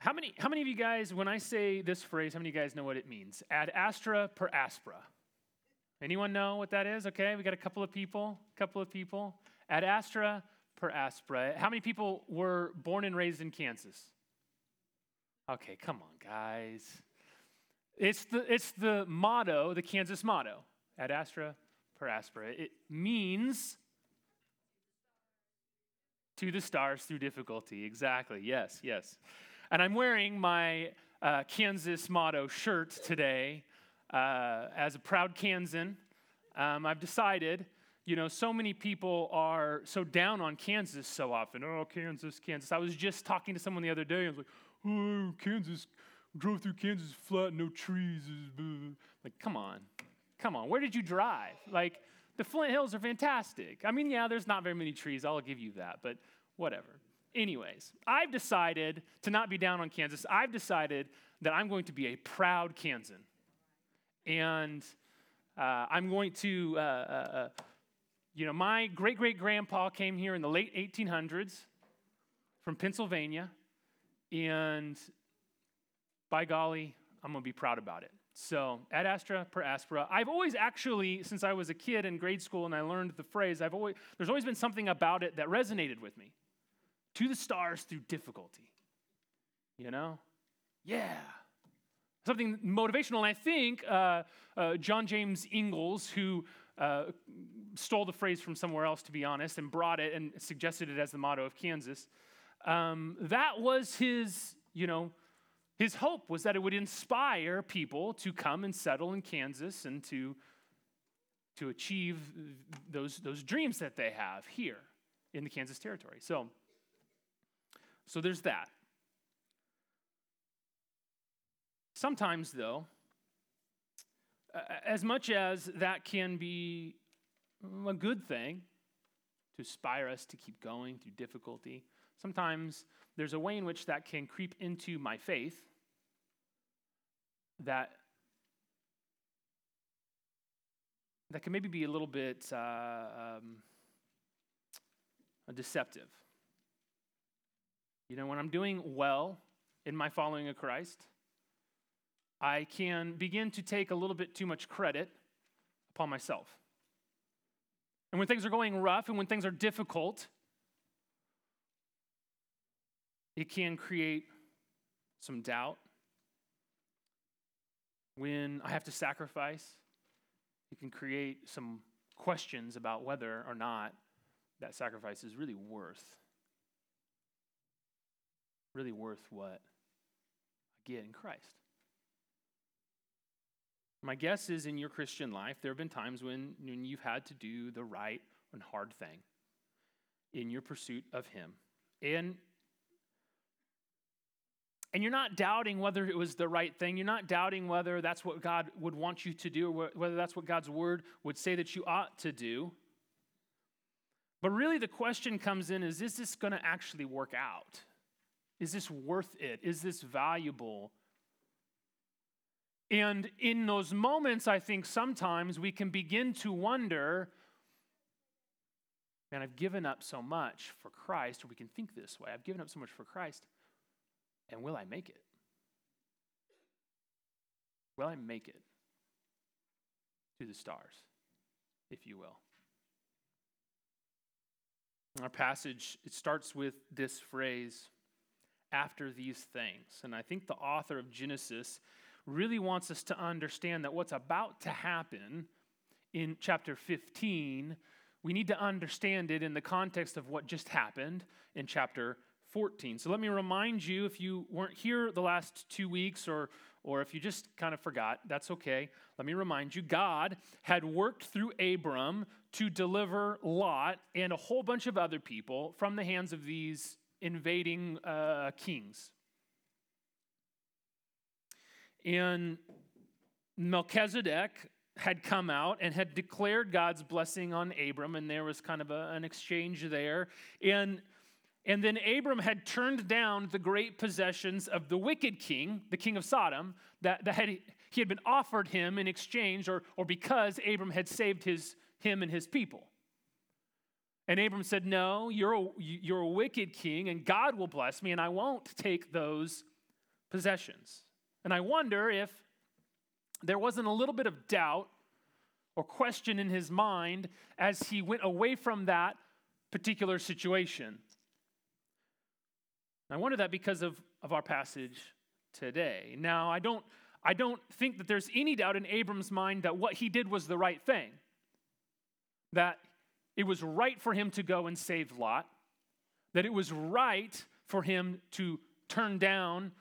How many, how many of you guys, when I say this phrase, how many of you guys know what it means? Ad astra per aspera. Anyone know what that is? Okay, we got a couple of people, a couple of people. Ad astra per aspera. How many people were born and raised in Kansas? Okay, come on, guys. It's the, it's the motto, the Kansas motto, ad astra per aspera. It means to the stars through difficulty. Exactly, yes, yes. And I'm wearing my uh, Kansas motto shirt today uh, as a proud Kansan. Um, I've decided, you know, so many people are so down on Kansas so often. Oh, Kansas, Kansas. I was just talking to someone the other day. I was like, oh, Kansas, drove through Kansas flat, no trees. Like, come on, come on. Where did you drive? Like, the Flint Hills are fantastic. I mean, yeah, there's not very many trees. I'll give you that, but whatever. Anyways, I've decided to not be down on Kansas. I've decided that I'm going to be a proud Kansan. And uh, I'm going to, uh, uh, uh you know, my great great grandpa came here in the late 1800s from Pennsylvania. And by golly, I'm going to be proud about it. So, ad astra per aspera. I've always actually, since I was a kid in grade school and I learned the phrase, I've always, there's always been something about it that resonated with me to the stars through difficulty. You know? Yeah. Something motivational. And I think uh, uh, John James Ingalls, who uh, stole the phrase from somewhere else, to be honest, and brought it and suggested it as the motto of Kansas, um, that was his, you know, his hope was that it would inspire people to come and settle in Kansas and to, to achieve those, those dreams that they have here in the Kansas territory. So, so there's that. Sometimes, though, as much as that can be a good thing to inspire us to keep going through difficulty, sometimes there's a way in which that can creep into my faith that that can maybe be a little bit uh, um, deceptive. You know, when I'm doing well in my following of Christ, I can begin to take a little bit too much credit upon myself. And when things are going rough and when things are difficult, it can create some doubt. When I have to sacrifice, it can create some questions about whether or not that sacrifice is really worth really worth what I get in Christ. My guess is in your Christian life, there have been times when, when you've had to do the right and hard thing in your pursuit of Him. And, and you're not doubting whether it was the right thing. You're not doubting whether that's what God would want you to do or whether that's what God's word would say that you ought to do. But really, the question comes in is, is this going to actually work out? Is this worth it? Is this valuable? And in those moments, I think sometimes we can begin to wonder man, I've given up so much for Christ, or we can think this way I've given up so much for Christ, and will I make it? Will I make it to the stars, if you will? Our passage, it starts with this phrase after these things. And I think the author of Genesis really wants us to understand that what's about to happen in chapter 15, we need to understand it in the context of what just happened in chapter 14. So let me remind you if you weren't here the last two weeks or, or if you just kind of forgot, that's okay. Let me remind you God had worked through Abram to deliver Lot and a whole bunch of other people from the hands of these invading uh, kings. And Melchizedek had come out and had declared God's blessing on Abram, and there was kind of a, an exchange there. And, and then Abram had turned down the great possessions of the wicked king, the king of Sodom, that, that had, he had been offered him in exchange or, or because Abram had saved his, him and his people. And Abram said, No, you're a, you're a wicked king, and God will bless me, and I won't take those possessions. And I wonder if there wasn't a little bit of doubt or question in his mind as he went away from that particular situation. I wonder that because of, of our passage today. Now, I don't, I don't think that there's any doubt in Abram's mind that what he did was the right thing, that it was right for him to go and save Lot, that it was right for him to turn down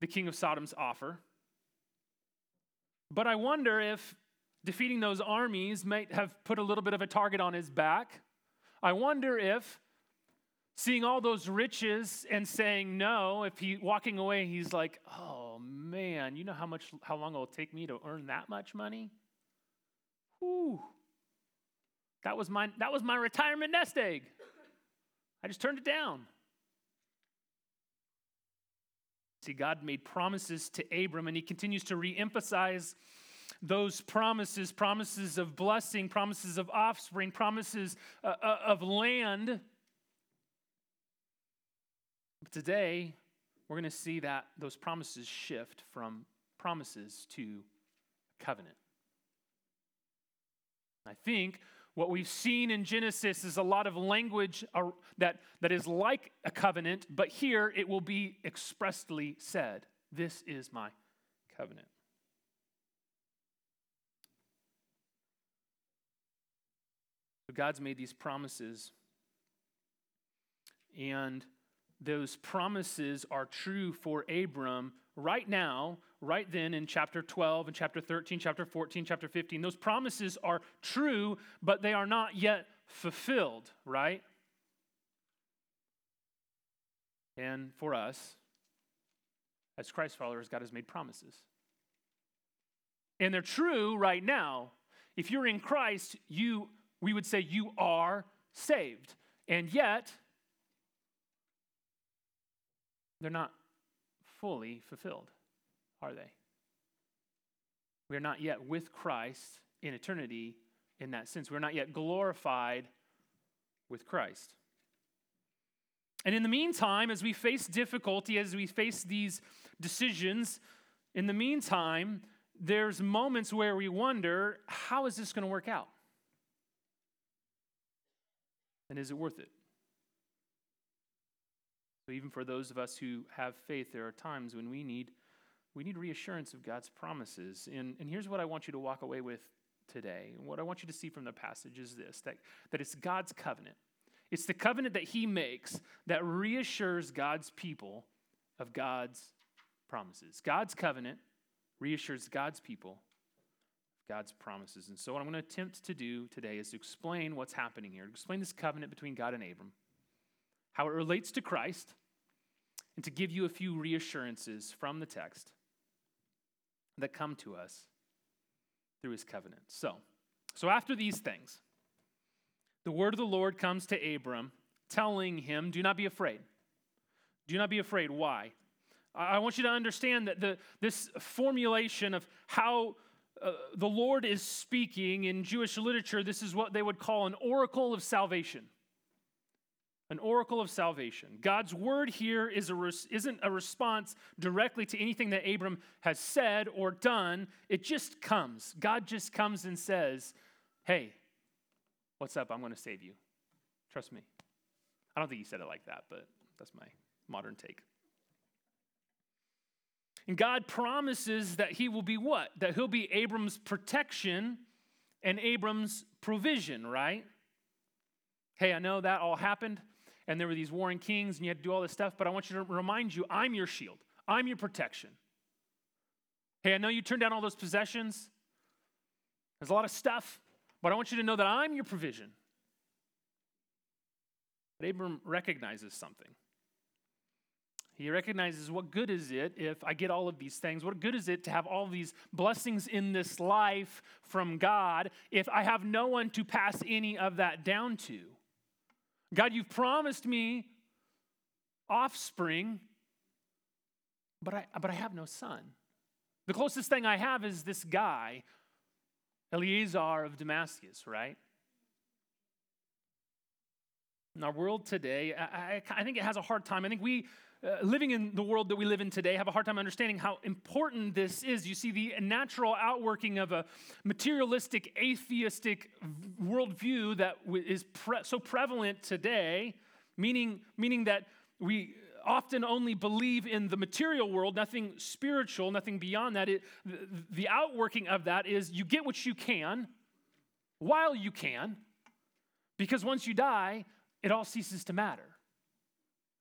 the king of Sodom's offer. But I wonder if defeating those armies might have put a little bit of a target on his back. I wonder if seeing all those riches and saying no, if he walking away, he's like, oh man, you know how much how long it'll take me to earn that much money? Whew. That was my that was my retirement nest egg. I just turned it down. See, God made promises to Abram, and he continues to re emphasize those promises promises of blessing, promises of offspring, promises uh, uh, of land. But today, we're going to see that those promises shift from promises to covenant. I think what we've seen in Genesis is a lot of language that, that is like a covenant, but here it will be expressly said This is my covenant. God's made these promises, and those promises are true for Abram right now, right then in chapter 12 and chapter 13, chapter 14, chapter 15. Those promises are true, but they are not yet fulfilled, right? And for us, as Christ followers, God has made promises. And they're true right now. If you're in Christ, you we would say you are saved. And yet, they're not fully fulfilled, are they? We are not yet with Christ in eternity in that sense. We're not yet glorified with Christ. And in the meantime, as we face difficulty, as we face these decisions, in the meantime, there's moments where we wonder how is this going to work out? And is it worth it? So even for those of us who have faith, there are times when we need we need reassurance of God's promises. And, and here's what I want you to walk away with today. What I want you to see from the passage is this that, that it's God's covenant. It's the covenant that He makes that reassures God's people of God's promises. God's covenant reassures God's people of God's promises. And so, what I'm going to attempt to do today is to explain what's happening here, to explain this covenant between God and Abram, how it relates to Christ, and to give you a few reassurances from the text that come to us through his covenant. So, so after these things, the word of the Lord comes to Abram, telling him, Do not be afraid. Do not be afraid. Why? I want you to understand that the, this formulation of how uh, the Lord is speaking in Jewish literature, this is what they would call an oracle of salvation. An oracle of salvation. God's word here is a res- isn't a response directly to anything that Abram has said or done. It just comes. God just comes and says, Hey, what's up? I'm going to save you. Trust me. I don't think he said it like that, but that's my modern take. And God promises that he will be what? That he'll be Abram's protection and Abram's provision, right? Hey, I know that all happened and there were these warring kings and you had to do all this stuff, but I want you to remind you I'm your shield, I'm your protection. Hey, I know you turned down all those possessions. There's a lot of stuff, but I want you to know that I'm your provision. But Abram recognizes something. He recognizes what good is it if I get all of these things? What good is it to have all these blessings in this life from God if I have no one to pass any of that down to? God, you've promised me offspring, but I, but I have no son. The closest thing I have is this guy, Eliezer of Damascus, right? In our world today, I, I, I think it has a hard time. I think we, uh, living in the world that we live in today, have a hard time understanding how important this is. You see, the natural outworking of a materialistic, atheistic worldview that is pre- so prevalent today, meaning, meaning that we often only believe in the material world, nothing spiritual, nothing beyond that. It, the, the outworking of that is you get what you can while you can, because once you die, it all ceases to matter.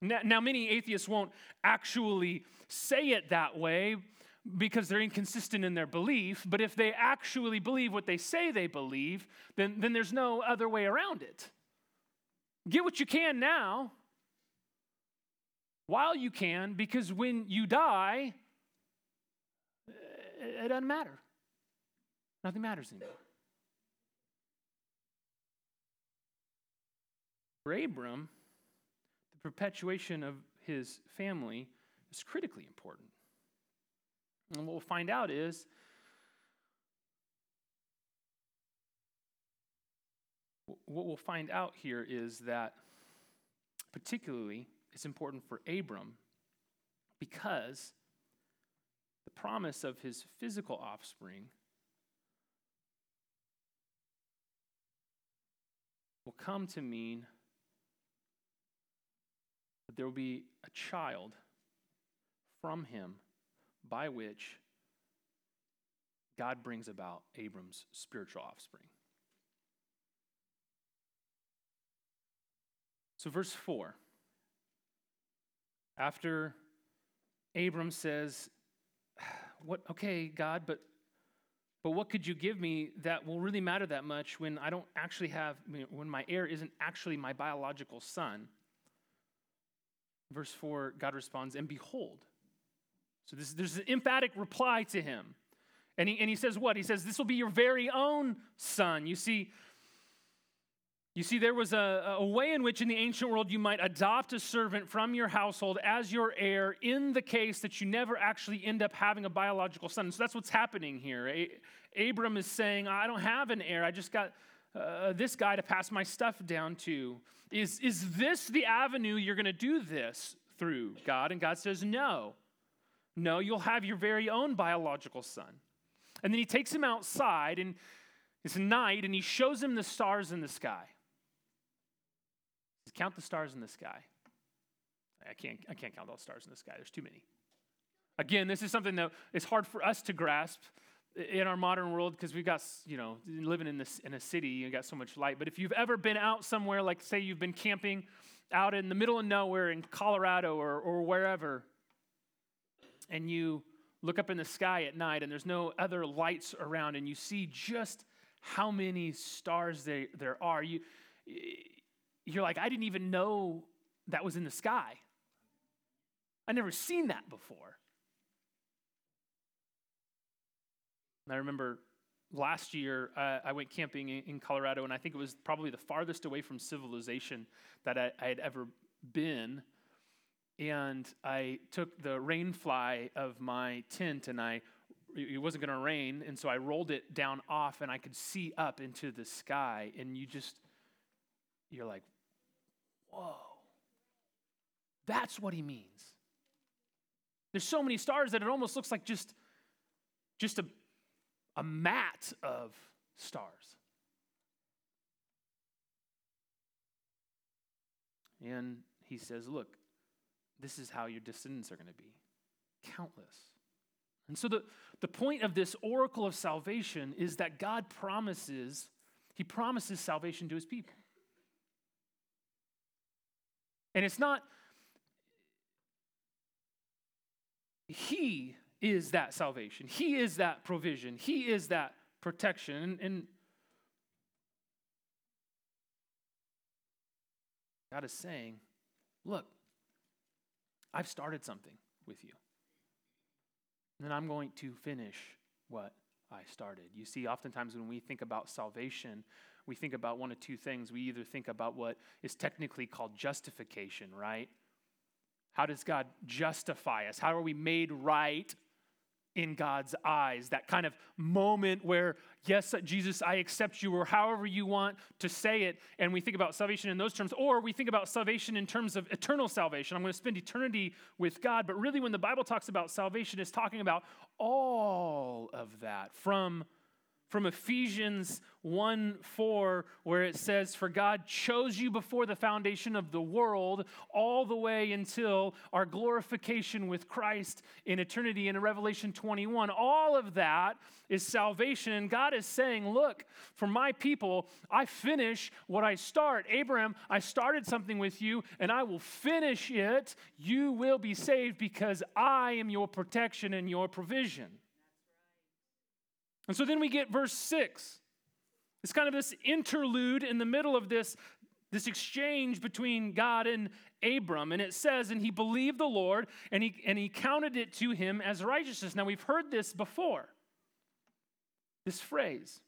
Now, many atheists won't actually say it that way because they're inconsistent in their belief, but if they actually believe what they say they believe, then, then there's no other way around it. Get what you can now while you can, because when you die, it doesn't matter. Nothing matters anymore. For Abram, perpetuation of his family is critically important. And what we'll find out is what we'll find out here is that, particularly, it's important for Abram because the promise of his physical offspring will come to mean there will be a child from him by which God brings about Abram's spiritual offspring. So, verse 4 after Abram says, what okay, God, but but what could you give me that will really matter that much when I don't actually have when my heir isn't actually my biological son? Verse 4, God responds, and behold. So this, there's an emphatic reply to him. And he, and he says, What? He says, This will be your very own son. You see, you see, there was a, a, way in which in the ancient world you might adopt a servant from your household as your heir in the case that you never actually end up having a biological son. So that's what's happening here. A- Abram is saying, I don't have an heir. I just got uh, this guy to pass my stuff down to. Is, is this the avenue you're going to do this through, God? And God says, No. No, you'll have your very own biological son. And then he takes him outside, and it's night, and he shows him the stars in the sky. Count the stars in the sky. I can't, I can't count all the stars in the sky. There's too many. Again, this is something that is hard for us to grasp in our modern world because we've got, you know, living in, this, in a city, you got so much light. But if you've ever been out somewhere, like say you've been camping out in the middle of nowhere in Colorado or, or wherever, and you look up in the sky at night and there's no other lights around and you see just how many stars they, there are, you, you're like, I didn't even know that was in the sky. I never seen that before. And I remember last year uh, I went camping in, Colorado, and I think it was probably the farthest away from civilization that I, I had ever been. And I took the rain fly of my tent and I it wasn't going to rain and so i rolled it down off and i could see up into the sky and you just you're like Whoa. That's what he means. There's so many stars that it almost looks like just, just a, a mat of stars. And he says, Look, this is how your descendants are going to be countless. And so, the, the point of this oracle of salvation is that God promises, He promises salvation to His people. And it's not, He is that salvation, He is that provision, He is that protection. And, God is saying, Look, I've started something with you. And I'm going to finish what I started. You see, oftentimes when we think about salvation, we think about one of two things. We either think about what is technically called justification, right? How does God justify us? How are we made right in God's eyes. That kind of moment where, yes, Jesus, I accept you, or however you want to say it. And we think about salvation in those terms, or we think about salvation in terms of eternal salvation. I'm going to spend eternity with God. But really, when the Bible talks about salvation, it's talking about all of that from from Ephesians 1 4, where it says, For God chose you before the foundation of the world, all the way until our glorification with Christ in eternity. in Revelation 21, all of that is salvation. And God is saying, Look, for my people, I finish what I start. Abraham, I started something with you, and I will finish it. You will be saved because I am your protection and your provision. And so then we get verse 6. It's kind of this interlude in the middle of this, this exchange between God and Abram. And it says, And he believed the Lord, and he, and he counted it to him as righteousness. Now, we've heard this before, this phrase.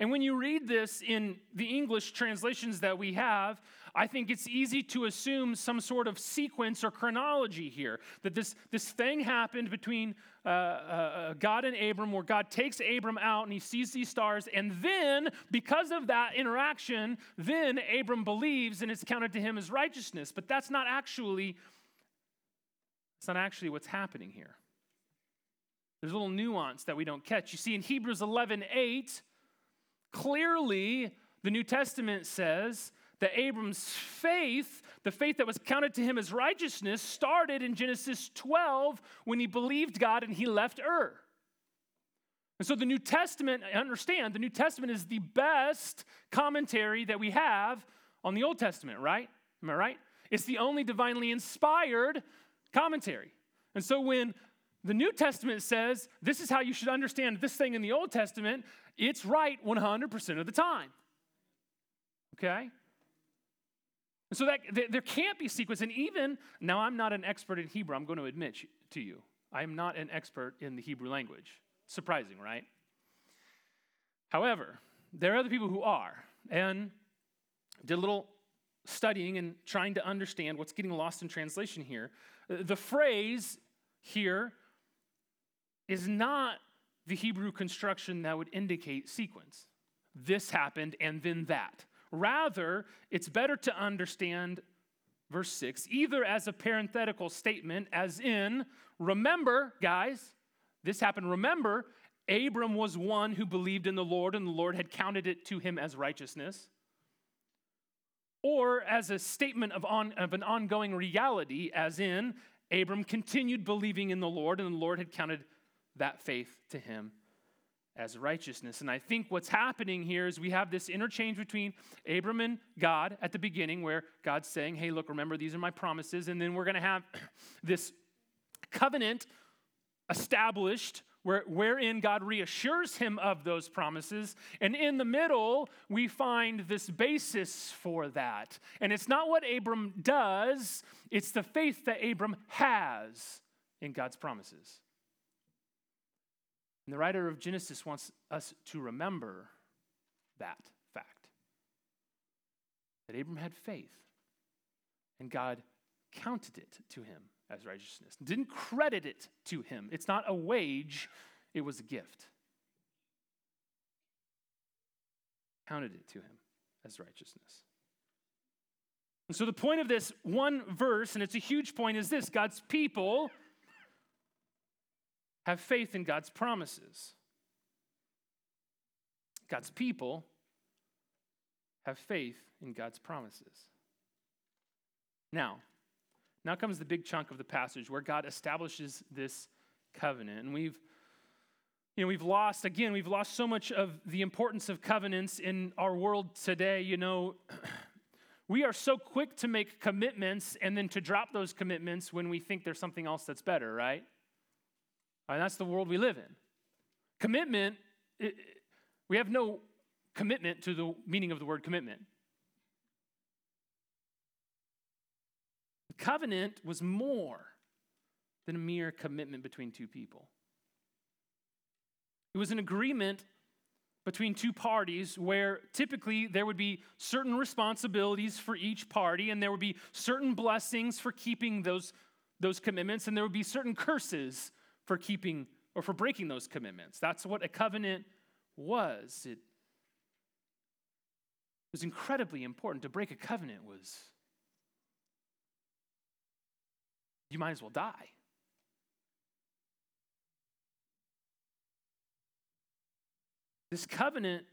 And when you read this in the English translations that we have, I think it's easy to assume some sort of sequence or chronology here. That this, this thing happened between uh, uh, uh, God and Abram, where God takes Abram out and he sees these stars. And then, because of that interaction, then Abram believes and it's counted to him as righteousness. But that's not actually, it's not actually what's happening here. There's a little nuance that we don't catch. You see, in Hebrews 11 8, clearly the New Testament says that Abram's faith, the faith that was counted to him as righteousness, started in Genesis 12 when he believed God and he left Ur. And so the New Testament, I understand, the New Testament is the best commentary that we have on the Old Testament, right? Am I right? It's the only divinely inspired commentary. And so when the New Testament says this is how you should understand this thing in the Old Testament, it's right 100% of the time. Okay? so that there can't be sequence. And even now, I'm not an expert in Hebrew. I'm going to admit to you, I am not an expert in the Hebrew language. Surprising, right? However, there are other people who are, and did a little studying and trying to understand what's getting lost in translation here. The phrase here is not the Hebrew construction that would indicate sequence. This happened and then that. Rather, it's better to understand verse 6 either as a parenthetical statement, as in, remember, guys, this happened. Remember, Abram was one who believed in the Lord, and the Lord had counted it to him as righteousness. Or as a statement of, on, of an ongoing reality, as in, Abram continued believing in the Lord, and the Lord had counted that faith to him as righteousness. And I think what's happening here is we have this interchange between Abram and God at the beginning, where God's saying, Hey, look, remember, these are my promises. And then we're going to have this covenant established. Where, wherein God reassures him of those promises. And in the middle, we find this basis for that. And it's not what Abram does, it's the faith that Abram has in God's promises. And the writer of Genesis wants us to remember that fact that Abram had faith, and God counted it to him as righteousness, didn't credit it to him. It's not a wage, it was a gift. Counted it to him as righteousness. And so, the point of this one verse, and it's a huge point, is this God's people have faith in God's promises. God's people have faith in God's promises. Now, now comes the big chunk of the passage where God establishes this covenant. And we've you know, we've lost, again, we've lost so much of the importance of covenants in our world today. You know, we are so quick to make commitments and then to drop those commitments when we think there's something else that's better, right? And that's the world we live in. Commitment, it, we have no commitment to the meaning of the word commitment. The covenant was more than a mere commitment between two people. It was an agreement between two parties where typically there would be certain responsibilities for each party and there would be certain blessings for keeping those, those commitments and there would be certain curses for keeping or for breaking those commitments. That's what a covenant was. It was incredibly important. To break a covenant was, you might as well die. This covenant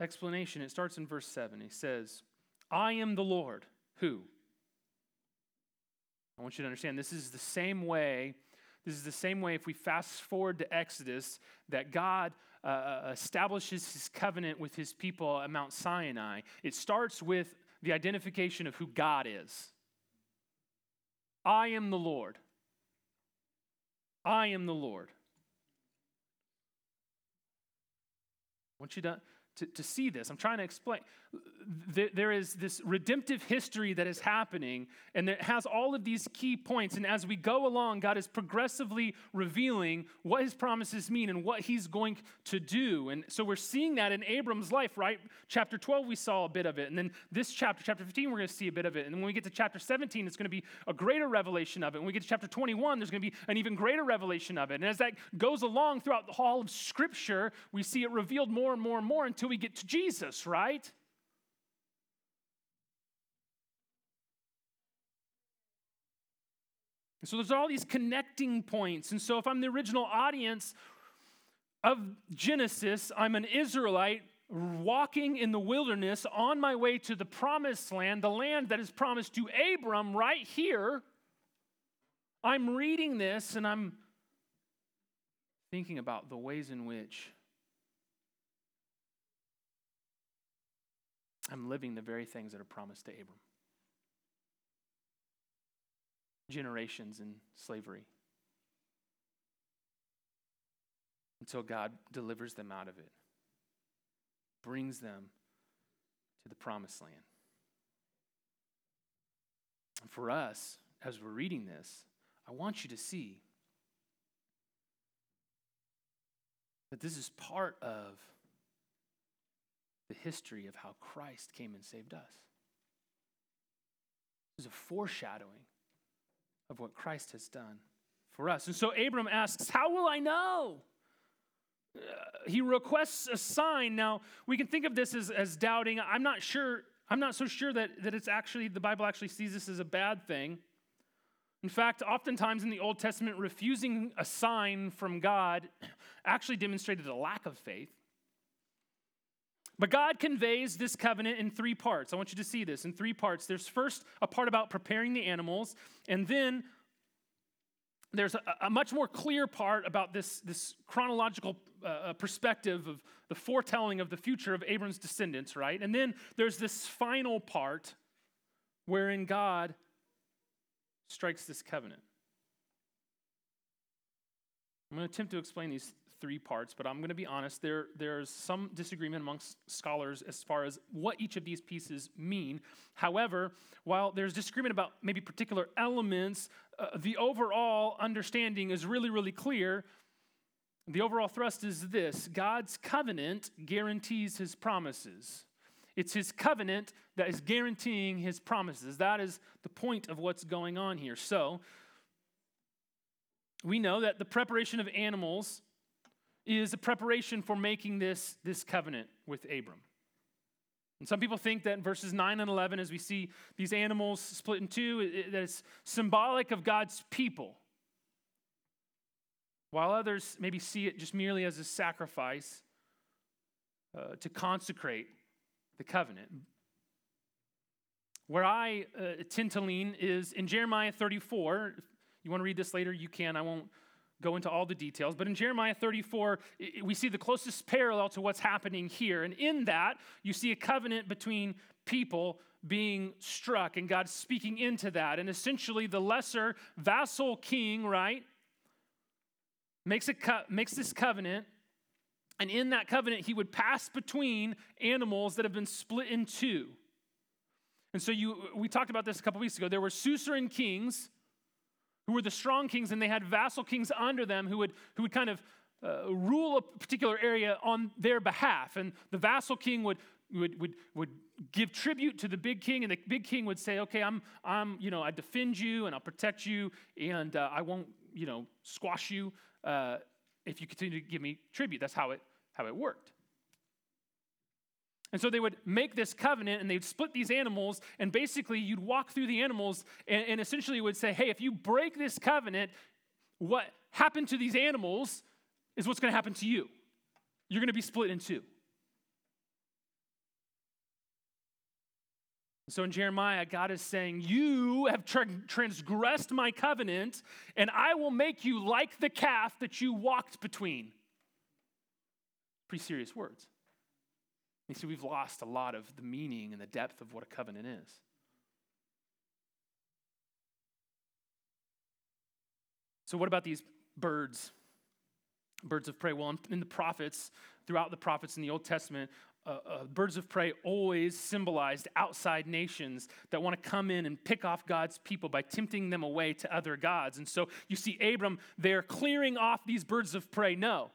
explanation, it starts in verse 7. He says, I am the Lord. Who? I want you to understand this is the same way. This is the same way if we fast forward to Exodus that God uh, uh, establishes his covenant with his people at Mount Sinai. It starts with the identification of who God is. I am the Lord. I am the Lord. I want you to to, to see this. I'm trying to explain. There, there is this redemptive history that is happening, and it has all of these key points. And as we go along, God is progressively revealing what his promises mean and what he's going to do. And so we're seeing that in Abram's life, right? Chapter 12, we saw a bit of it. And then this chapter, chapter 15, we're going to see a bit of it. And when we get to chapter 17, it's going to be a greater revelation of it. When we get to chapter 21, there's going to be an even greater revelation of it. And as that goes along throughout the hall of Scripture, we see it revealed more and more and more until we get to Jesus, right? And so there's all these connecting points. And so if I'm the original audience of Genesis, I'm an Israelite walking in the wilderness on my way to the promised land, the land that is promised to Abram right here. I'm reading this and I'm thinking about the ways in which I'm living the very things that are promised to Abram. Generations in slavery. Until God delivers them out of it, brings them to the promised land. And for us, as we're reading this, I want you to see that this is part of the history of how Christ came and saved us. This is a foreshadowing of what Christ has done for us. And so Abram asks, How will I know? Uh, he requests a sign. Now, we can think of this as, as doubting. I'm not sure, I'm not so sure that, that it's actually, the Bible actually sees this as a bad thing. In fact, oftentimes in the Old Testament, refusing a sign from God actually demonstrated a lack of faith. But God conveys this covenant in three parts. I want you to see this in three parts. There's first a part about preparing the animals, and then there's a, a much more clear part about this, this chronological uh, uh, perspective of the foretelling of the future of Abram's descendants, right? And then there's this final part wherein God strikes this covenant. I'm going to attempt to explain these three parts, but I'm going to be honest, there, there's some disagreement amongst scholars as far as what each of these pieces mean. However, while there's disagreement about maybe particular elements, uh, the overall understanding is really, really clear. The overall thrust is this God's covenant guarantees his promises. It's his covenant that is guaranteeing his promises. That is the point of what's going on here. So, we know that the preparation of animals is a preparation for making this, this covenant with Abram. And some people think that in verses 9 and 11, as we see these animals split in two, it, that it's symbolic of God's people. While others maybe see it just merely as a sacrifice uh, to consecrate the covenant. Where I uh, tend to lean is in Jeremiah 34. If you want to read this later, you can. I won't go into all the details, but in Jeremiah 34, we see the closest parallel to what's happening here. And in that, you see a covenant between people being struck and God speaking into that. And essentially, the lesser vassal king, right, makes, a co- makes this covenant. And in that covenant, he would pass between animals that have been split in two. And so you, we talked about this a couple weeks ago. There were suzerain kings who were the strong kings, and they had vassal kings under them who would, who would kind of uh, rule a particular area on their behalf. And the vassal king would, would, would, would give tribute to the big king, and the big king would say, Okay, I'm, I'm you know, I defend you and I'll protect you, and uh, I won't you know, squash you uh, if you continue to give me tribute. That's how it, how it worked. And so they would make this covenant and they'd split these animals, and basically you'd walk through the animals and, and essentially would say, hey, if you break this covenant, what happened to these animals is what's going to happen to you. You're going to be split in two. So in Jeremiah, God is saying, You have tra- transgressed my covenant, and I will make you like the calf that you walked between. Pretty serious words. You see, we've lost a lot of the meaning and the depth of what a covenant is. So, what about these birds? Birds of prey. Well, in the prophets, throughout the prophets in the Old Testament, uh, uh, birds of prey always symbolized outside nations that want to come in and pick off God's people by tempting them away to other gods. And so you see Abram there clearing off these birds of prey. No,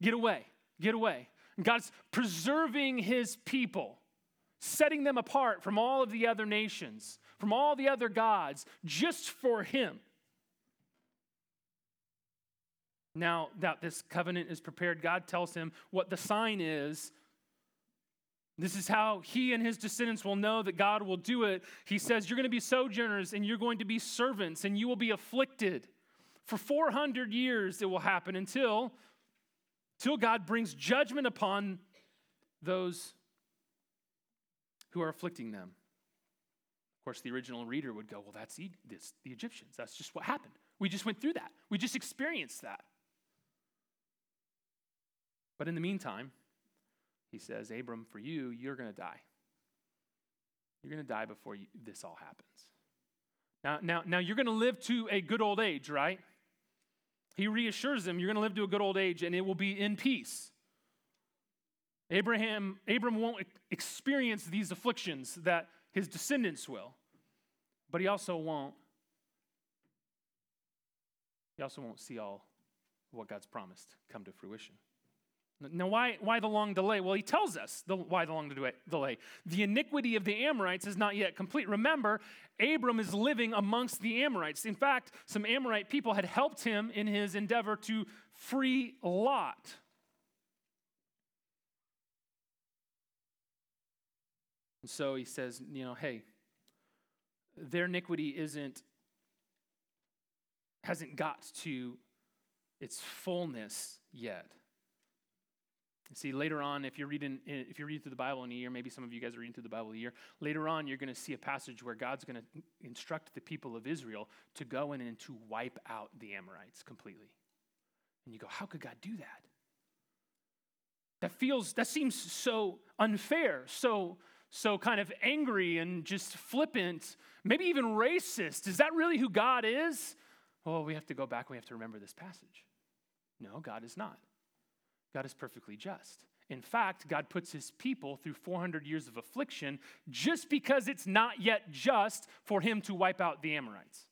get away, get away. God's preserving his people, setting them apart from all of the other nations, from all the other gods, just for him. Now that this covenant is prepared, God tells him what the sign is. This is how he and his descendants will know that God will do it. He says, You're going to be sojourners and you're going to be servants and you will be afflicted. For 400 years it will happen until till God brings judgment upon those who are afflicting them. Of course, the original reader would go, Well, that's the, this, the Egyptians. That's just what happened. We just went through that, we just experienced that. But in the meantime, he says, Abram, for you, you're going to die. You're going to die before you, this all happens. Now, now, now you're going to live to a good old age, right? He reassures them, You're going to live to a good old age and it will be in peace. Abraham, Abram won't experience these afflictions that his descendants will, but he also won't. He also won't see all what God's promised come to fruition. Now, why, why the long delay? Well, he tells us the, why the long delay. The iniquity of the Amorites is not yet complete. Remember, Abram is living amongst the Amorites. In fact, some Amorite people had helped him in his endeavor to free Lot. And so he says, you know, hey, their iniquity isn't hasn't got to its fullness yet. See, later on, if you're reading, eh, if you read through the Bible in a year, maybe some of you guys are reading through the Bible a year. Later on, you're going to see a passage where God's going to instruct the people of Israel to go in and to wipe out the Amorites completely. And you go, how could God do that? That feels, that seems so unfair, so, so kind of angry and just flippant, maybe even racist. Is that really who God is? Well, we have to go back. We have to remember this passage. No, God is not. God is perfectly just. In fact, God puts his people through 400 years of affliction just because it's not yet just for him to wipe out the Amorites.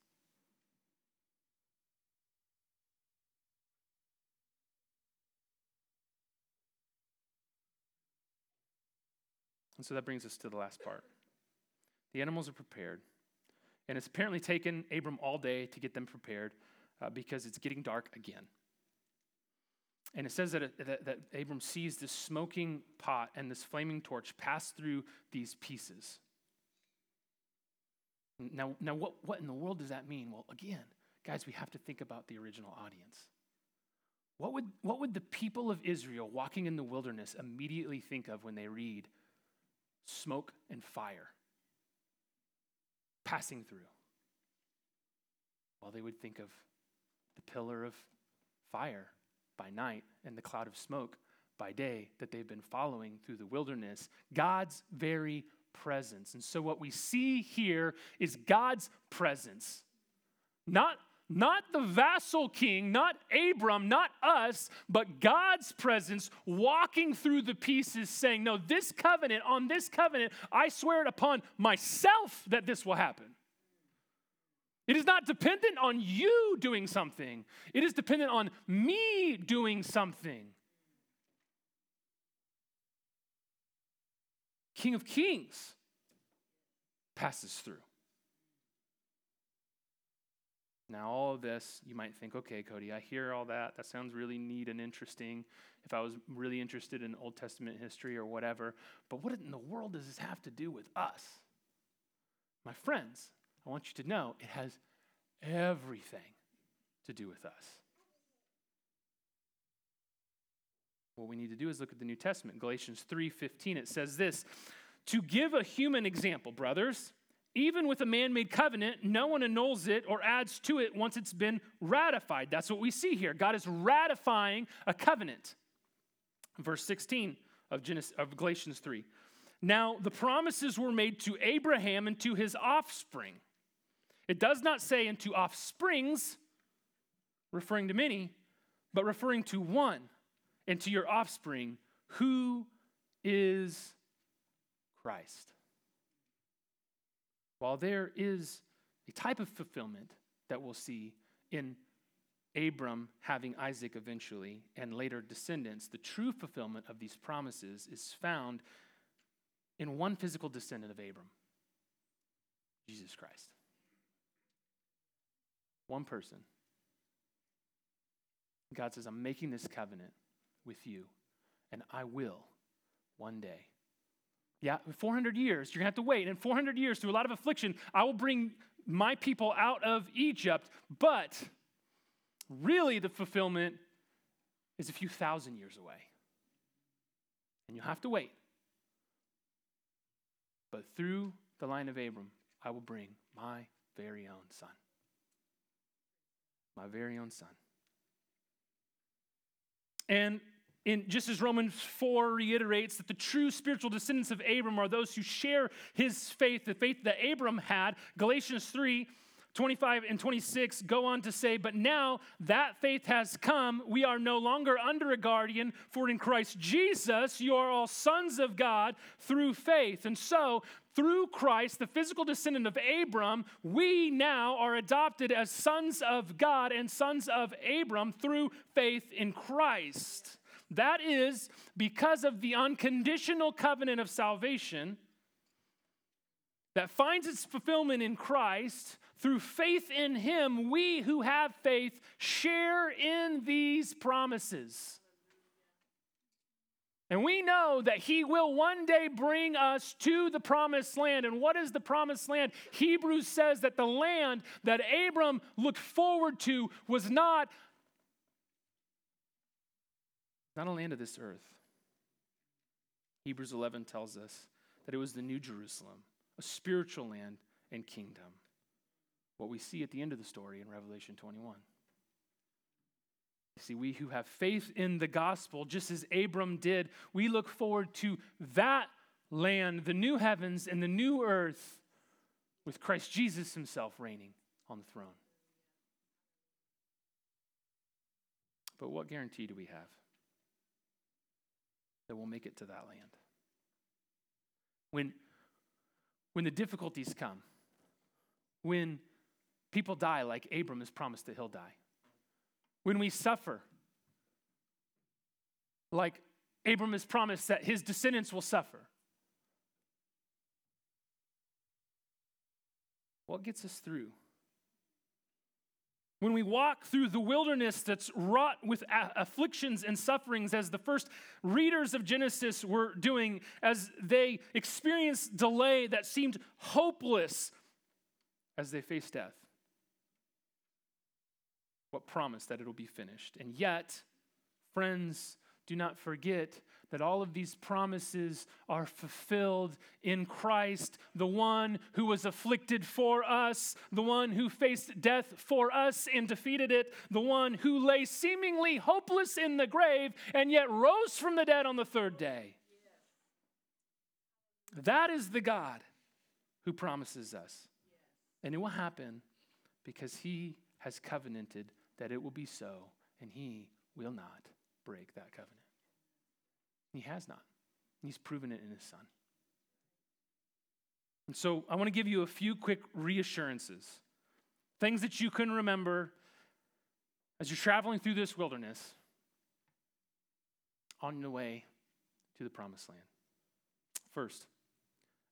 And so that brings us to the last part. The animals are prepared. And it's apparently taken Abram all day to get them prepared uh, because it's getting dark again. And it says that, that, that Abram sees this smoking pot and this flaming torch pass through these pieces. Now, now what, what in the world does that mean? Well, again, guys, we have to think about the original audience. What would, what would the people of Israel walking in the wilderness immediately think of when they read smoke and fire passing through? Well, they would think of the pillar of fire by night and the cloud of smoke by day that they've been following through the wilderness, God's very presence. And so what we see here is God's presence. Not not the vassal king, not Abram, not us, but God's presence walking through the pieces saying, No, this covenant, on this covenant, I swear it upon myself that this will happen. It is not dependent on you doing something, it is dependent on me doing something. King of Kings passes through. Now, all of this, you might think, okay, Cody, I hear all that. That sounds really neat and interesting if I was really interested in Old Testament history or whatever. But what in the world does this have to do with us? My friends, I want you to know it has everything to do with us. What we need to do is look at the New Testament. Galatians 3:15 it says this, "To give a human example, brothers, even with a man made covenant, no one annuls it or adds to it once it's been ratified. That's what we see here. God is ratifying a covenant. Verse 16 of, Genesis, of Galatians 3. Now, the promises were made to Abraham and to his offspring. It does not say into offsprings, referring to many, but referring to one, and to your offspring, who is Christ. While there is a type of fulfillment that we'll see in Abram having Isaac eventually and later descendants, the true fulfillment of these promises is found in one physical descendant of Abram Jesus Christ. One person. God says, I'm making this covenant with you, and I will one day yeah, 400 years, you're going to have to wait. And 400 years, through a lot of affliction, I will bring my people out of Egypt. But really, the fulfillment is a few thousand years away. And you'll have to wait. But through the line of Abram, I will bring my very own son. My very own son. And in, just as Romans 4 reiterates that the true spiritual descendants of Abram are those who share his faith, the faith that Abram had, Galatians 3 25 and 26 go on to say, But now that faith has come, we are no longer under a guardian, for in Christ Jesus you are all sons of God through faith. And so, through Christ, the physical descendant of Abram, we now are adopted as sons of God and sons of Abram through faith in Christ. That is because of the unconditional covenant of salvation that finds its fulfillment in Christ. Through faith in Him, we who have faith share in these promises. And we know that He will one day bring us to the promised land. And what is the promised land? Hebrews says that the land that Abram looked forward to was not not a land of this earth. Hebrews 11 tells us that it was the New Jerusalem, a spiritual land and kingdom. What we see at the end of the story in Revelation 21. See, we who have faith in the gospel, just as Abram did, we look forward to that land, the new heavens and the new earth, with Christ Jesus himself reigning on the throne. But what guarantee do we have? that we'll make it to that land. When, when the difficulties come, when people die like Abram is promised that he'll die, when we suffer like Abram is promised that his descendants will suffer, what gets us through? When we walk through the wilderness that's wrought with afflictions and sufferings, as the first readers of Genesis were doing, as they experienced delay that seemed hopeless as they faced death. What promise that it'll be finished. And yet, friends, do not forget that all of these promises are fulfilled in Christ, the one who was afflicted for us, the one who faced death for us and defeated it, the one who lay seemingly hopeless in the grave and yet rose from the dead on the third day. That is the God who promises us. And it will happen because he has covenanted that it will be so, and he will not break that covenant. He has not. He's proven it in his son. And so I want to give you a few quick reassurances, things that you can remember as you're traveling through this wilderness on your way to the promised land. First,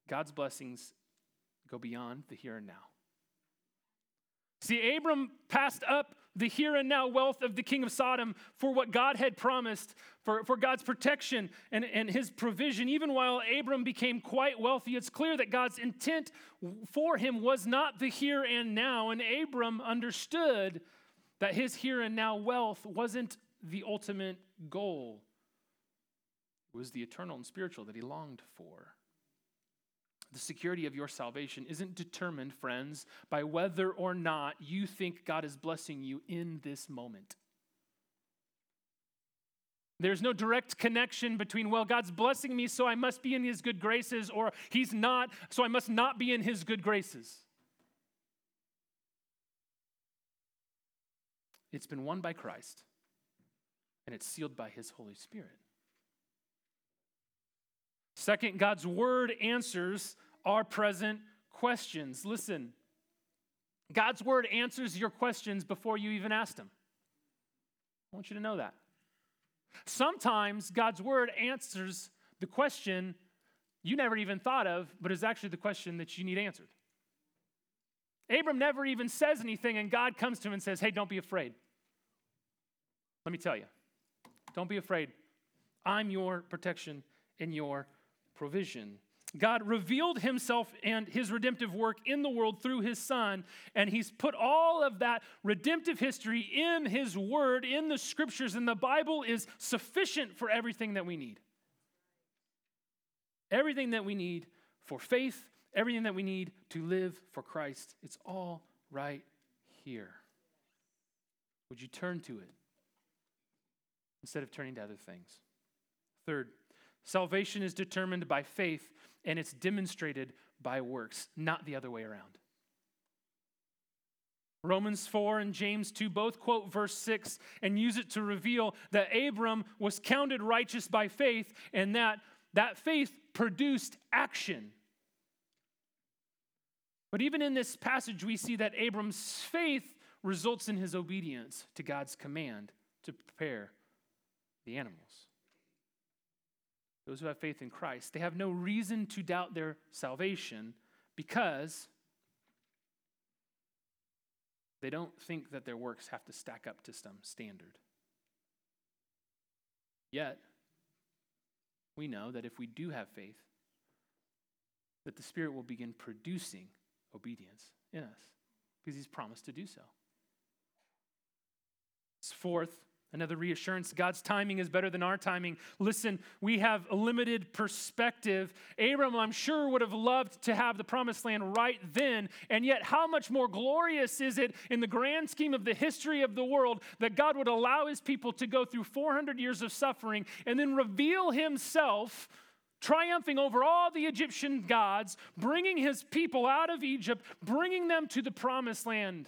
God's blessings go beyond the here and now. See, Abram passed up the here and now wealth of the king of Sodom for what God had promised, for, for God's protection and, and his provision. Even while Abram became quite wealthy, it's clear that God's intent for him was not the here and now. And Abram understood that his here and now wealth wasn't the ultimate goal, it was the eternal and spiritual that he longed for. The security of your salvation isn't determined, friends, by whether or not you think God is blessing you in this moment. There's no direct connection between, well, God's blessing me, so I must be in his good graces, or he's not, so I must not be in his good graces. It's been won by Christ, and it's sealed by his Holy Spirit. Second, God's word answers our present questions. Listen, God's word answers your questions before you even ask them. I want you to know that. Sometimes God's word answers the question you never even thought of, but is actually the question that you need answered. Abram never even says anything, and God comes to him and says, Hey, don't be afraid. Let me tell you, don't be afraid. I'm your protection and your provision. God revealed himself and his redemptive work in the world through his son, and he's put all of that redemptive history in his word, in the scriptures, and the Bible is sufficient for everything that we need. Everything that we need for faith, everything that we need to live for Christ, it's all right here. Would you turn to it instead of turning to other things? Third, Salvation is determined by faith and it's demonstrated by works, not the other way around. Romans 4 and James 2 both quote verse 6 and use it to reveal that Abram was counted righteous by faith and that that faith produced action. But even in this passage, we see that Abram's faith results in his obedience to God's command to prepare the animals those who have faith in Christ, they have no reason to doubt their salvation because they don't think that their works have to stack up to some standard. Yet, we know that if we do have faith, that the Spirit will begin producing obedience in us because He's promised to do so. Fourth, Another reassurance God's timing is better than our timing. Listen, we have a limited perspective. Abram, I'm sure, would have loved to have the promised land right then. And yet, how much more glorious is it in the grand scheme of the history of the world that God would allow his people to go through 400 years of suffering and then reveal himself? triumphing over all the Egyptian gods, bringing his people out of Egypt, bringing them to the promised land.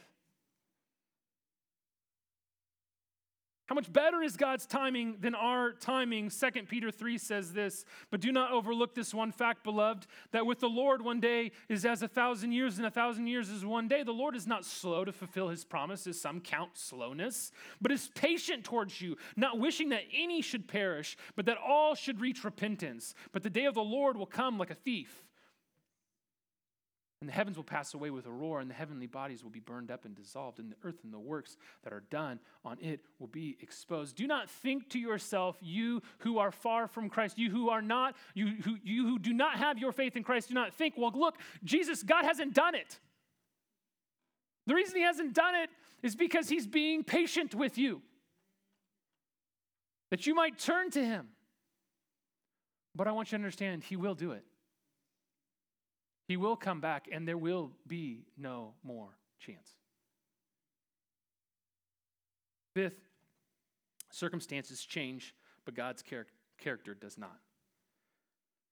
How much better is God's timing than our timing? 2 Peter 3 says this, but do not overlook this one fact, beloved, that with the Lord one day is as a thousand years, and a thousand years is one day. The Lord is not slow to fulfill his promises, some count slowness, but is patient towards you, not wishing that any should perish, but that all should reach repentance. But the day of the Lord will come like a thief and the heavens will pass away with a roar, and the heavenly bodies will be burned up and dissolved, and the earth and the works that are done on it will be exposed. Do not think to yourself, you who are far from Christ, you who are not, you who, you who do not have your faith in Christ, do not think, well, look, Jesus, God hasn't done it. The reason he hasn't done it is because he's being patient with you, that you might turn to him. But I want you to understand, he will do it. He will come back, and there will be no more chance. Fifth, circumstances change, but God's char- character does not.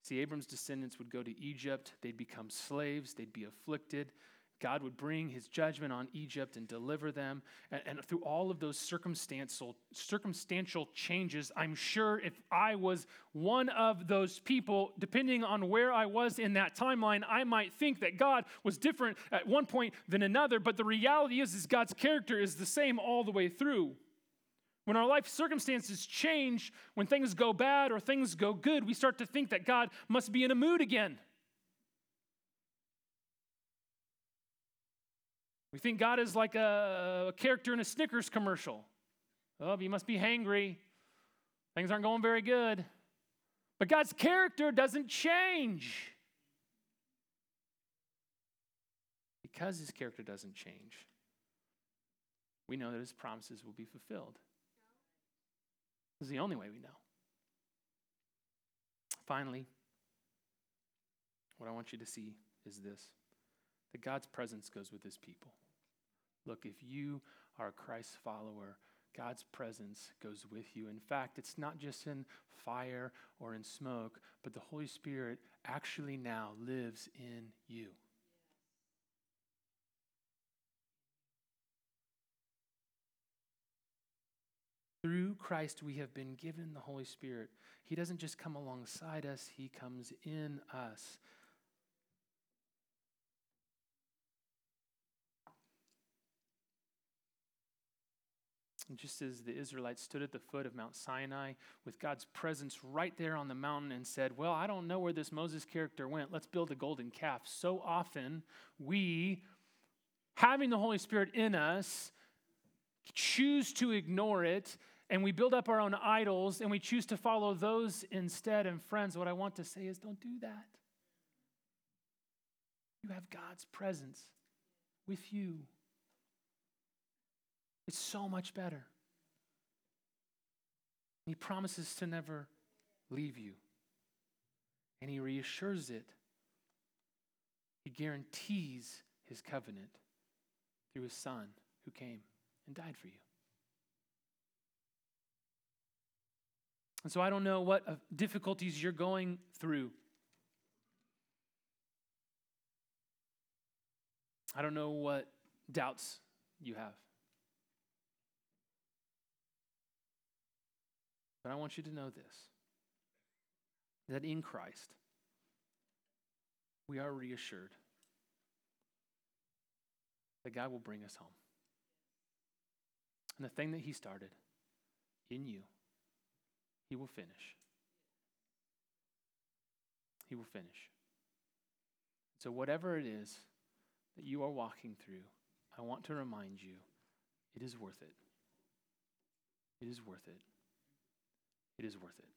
See, Abram's descendants would go to Egypt, they'd become slaves, they'd be afflicted, God would bring his judgment on Egypt and deliver them. And, and, through all of those circumstantial, circumstantial changes, I'm sure if I was one of those people, depending on where I was in that timeline, I might think that God was different at one point than another. But the reality is, is God's character is the same all the way through. When our life circumstances change, when things go bad or things go good, we start to think that God must be in a mood again. We think God is like a, a character in a Snickers commercial. Oh, you must be hangry. Things aren't going very good. But God's character doesn't change. Because his character doesn't change, we know that his promises will be fulfilled. This is the only way we know. Finally, what I want you to see is this that God's presence goes with his people. Look, if you are a Christ follower, God's presence goes with you. In fact, it's not just in fire or in smoke, but the Holy Spirit actually now lives in you. Through Christ, we have been given the Holy Spirit. He doesn't just come alongside us, He comes in us. And just as the Israelites stood at the foot of Mount Sinai with God's presence right there on the mountain and said, Well, I don't know where this Moses character went. Let's build a golden calf. So often, we, having the Holy Spirit in us, choose to ignore it and we build up our own idols and we choose to follow those instead. And, friends, what I want to say is don't do that. You have God's presence with you. It's so much better. He promises to never leave you, and He reassures it. He guarantees His covenant through His Son who came and died for you. And so I don't know what uh, difficulties you're going through. I don't know what doubts you have. But I want you to know this that in Christ, we are reassured that God will bring us home. And the thing that He started in you, He will finish. He will finish. So, whatever it is that you are walking through, I want to remind you it is worth it. It is worth it. It is worth it.